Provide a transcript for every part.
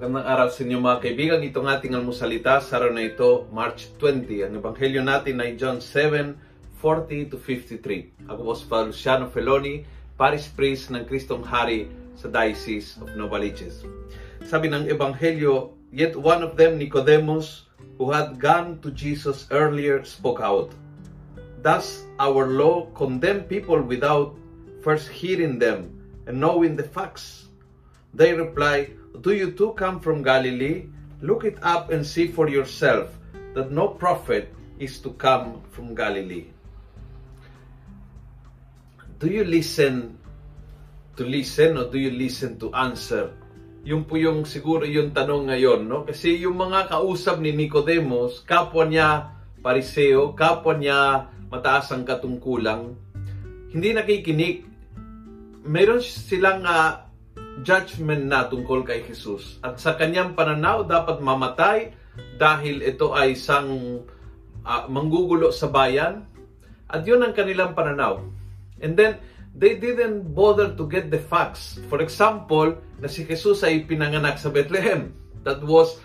Magandang araw sa inyo mga kaibigan. Itong ating almusalita sa araw na ito, March 20. Ang ebanghelyo natin ay John 7, 40 to 53. Ako po si Father Luciano Feloni, Paris Priest ng Kristong Hari sa Diocese of Novaliches. Sabi ng ebanghelyo, Yet one of them, Nicodemus, who had gone to Jesus earlier, spoke out. Thus, our law condemned people without first hearing them and knowing the facts. They reply, Do you too come from Galilee? Look it up and see for yourself that no prophet is to come from Galilee. Do you listen to listen or do you listen to answer? Yung po yung siguro yung tanong ngayon, no? Kasi yung mga kausap ni Nicodemus, kapwa niya pariseo, kapwa niya mataas ang katungkulang, hindi nakikinig. Meron silang uh, judgment na tungkol kay Jesus. At sa kanyang pananaw, dapat mamatay dahil ito ay isang uh, manggugulo sa bayan. At yun ang kanilang pananaw. And then, they didn't bother to get the facts. For example, na si Jesus ay pinanganak sa Bethlehem. That was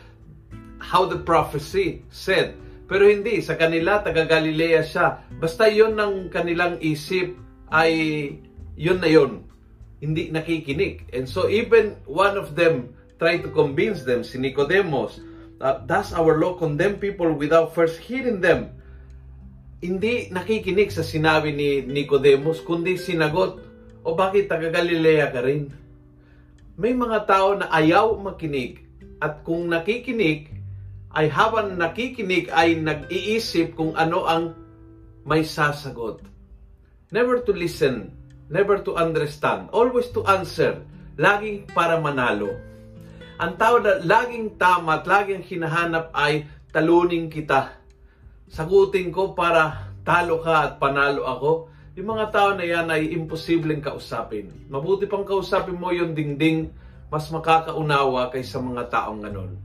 how the prophecy said. Pero hindi, sa kanila, taga Galilea siya. Basta yon ng kanilang isip ay yun na yun hindi nakikinig. And so even one of them tried to convince them, si Nicodemus, uh, does our law condemn people without first hearing them? Hindi nakikinig sa sinabi ni Nicodemus, kundi sinagot, o bakit taga Galilea ka rin? May mga tao na ayaw makinig at kung nakikinig, ay habang nakikinig ay nag-iisip kung ano ang may sasagot. Never to listen never to understand, always to answer, laging para manalo. Ang tao na laging tama at laging hinahanap ay talunin kita. Sagutin ko para talo ka at panalo ako. Yung mga tao na yan ay imposibleng kausapin. Mabuti pang kausapin mo yung dingding, mas makakaunawa kaysa mga taong ganon.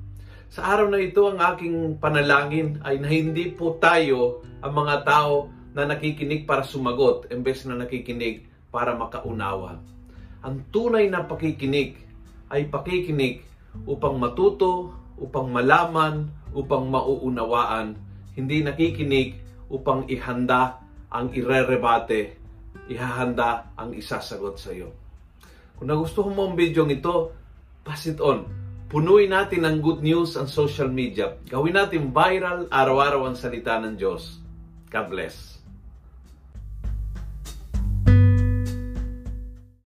Sa araw na ito, ang aking panalangin ay na hindi po tayo ang mga tao na nakikinig para sumagot, imbes na nakikinig para makaunawa. Ang tunay na pakikinig ay pakikinig upang matuto, upang malaman, upang mauunawaan, hindi nakikinig upang ihanda ang irerebate, ihahanda ang isasagot sa iyo. Kung nagustuhan mo ang video ito, pass it on. Punuin natin ng good news ang social media. Gawin natin viral araw-araw ang salita ng Diyos. God bless.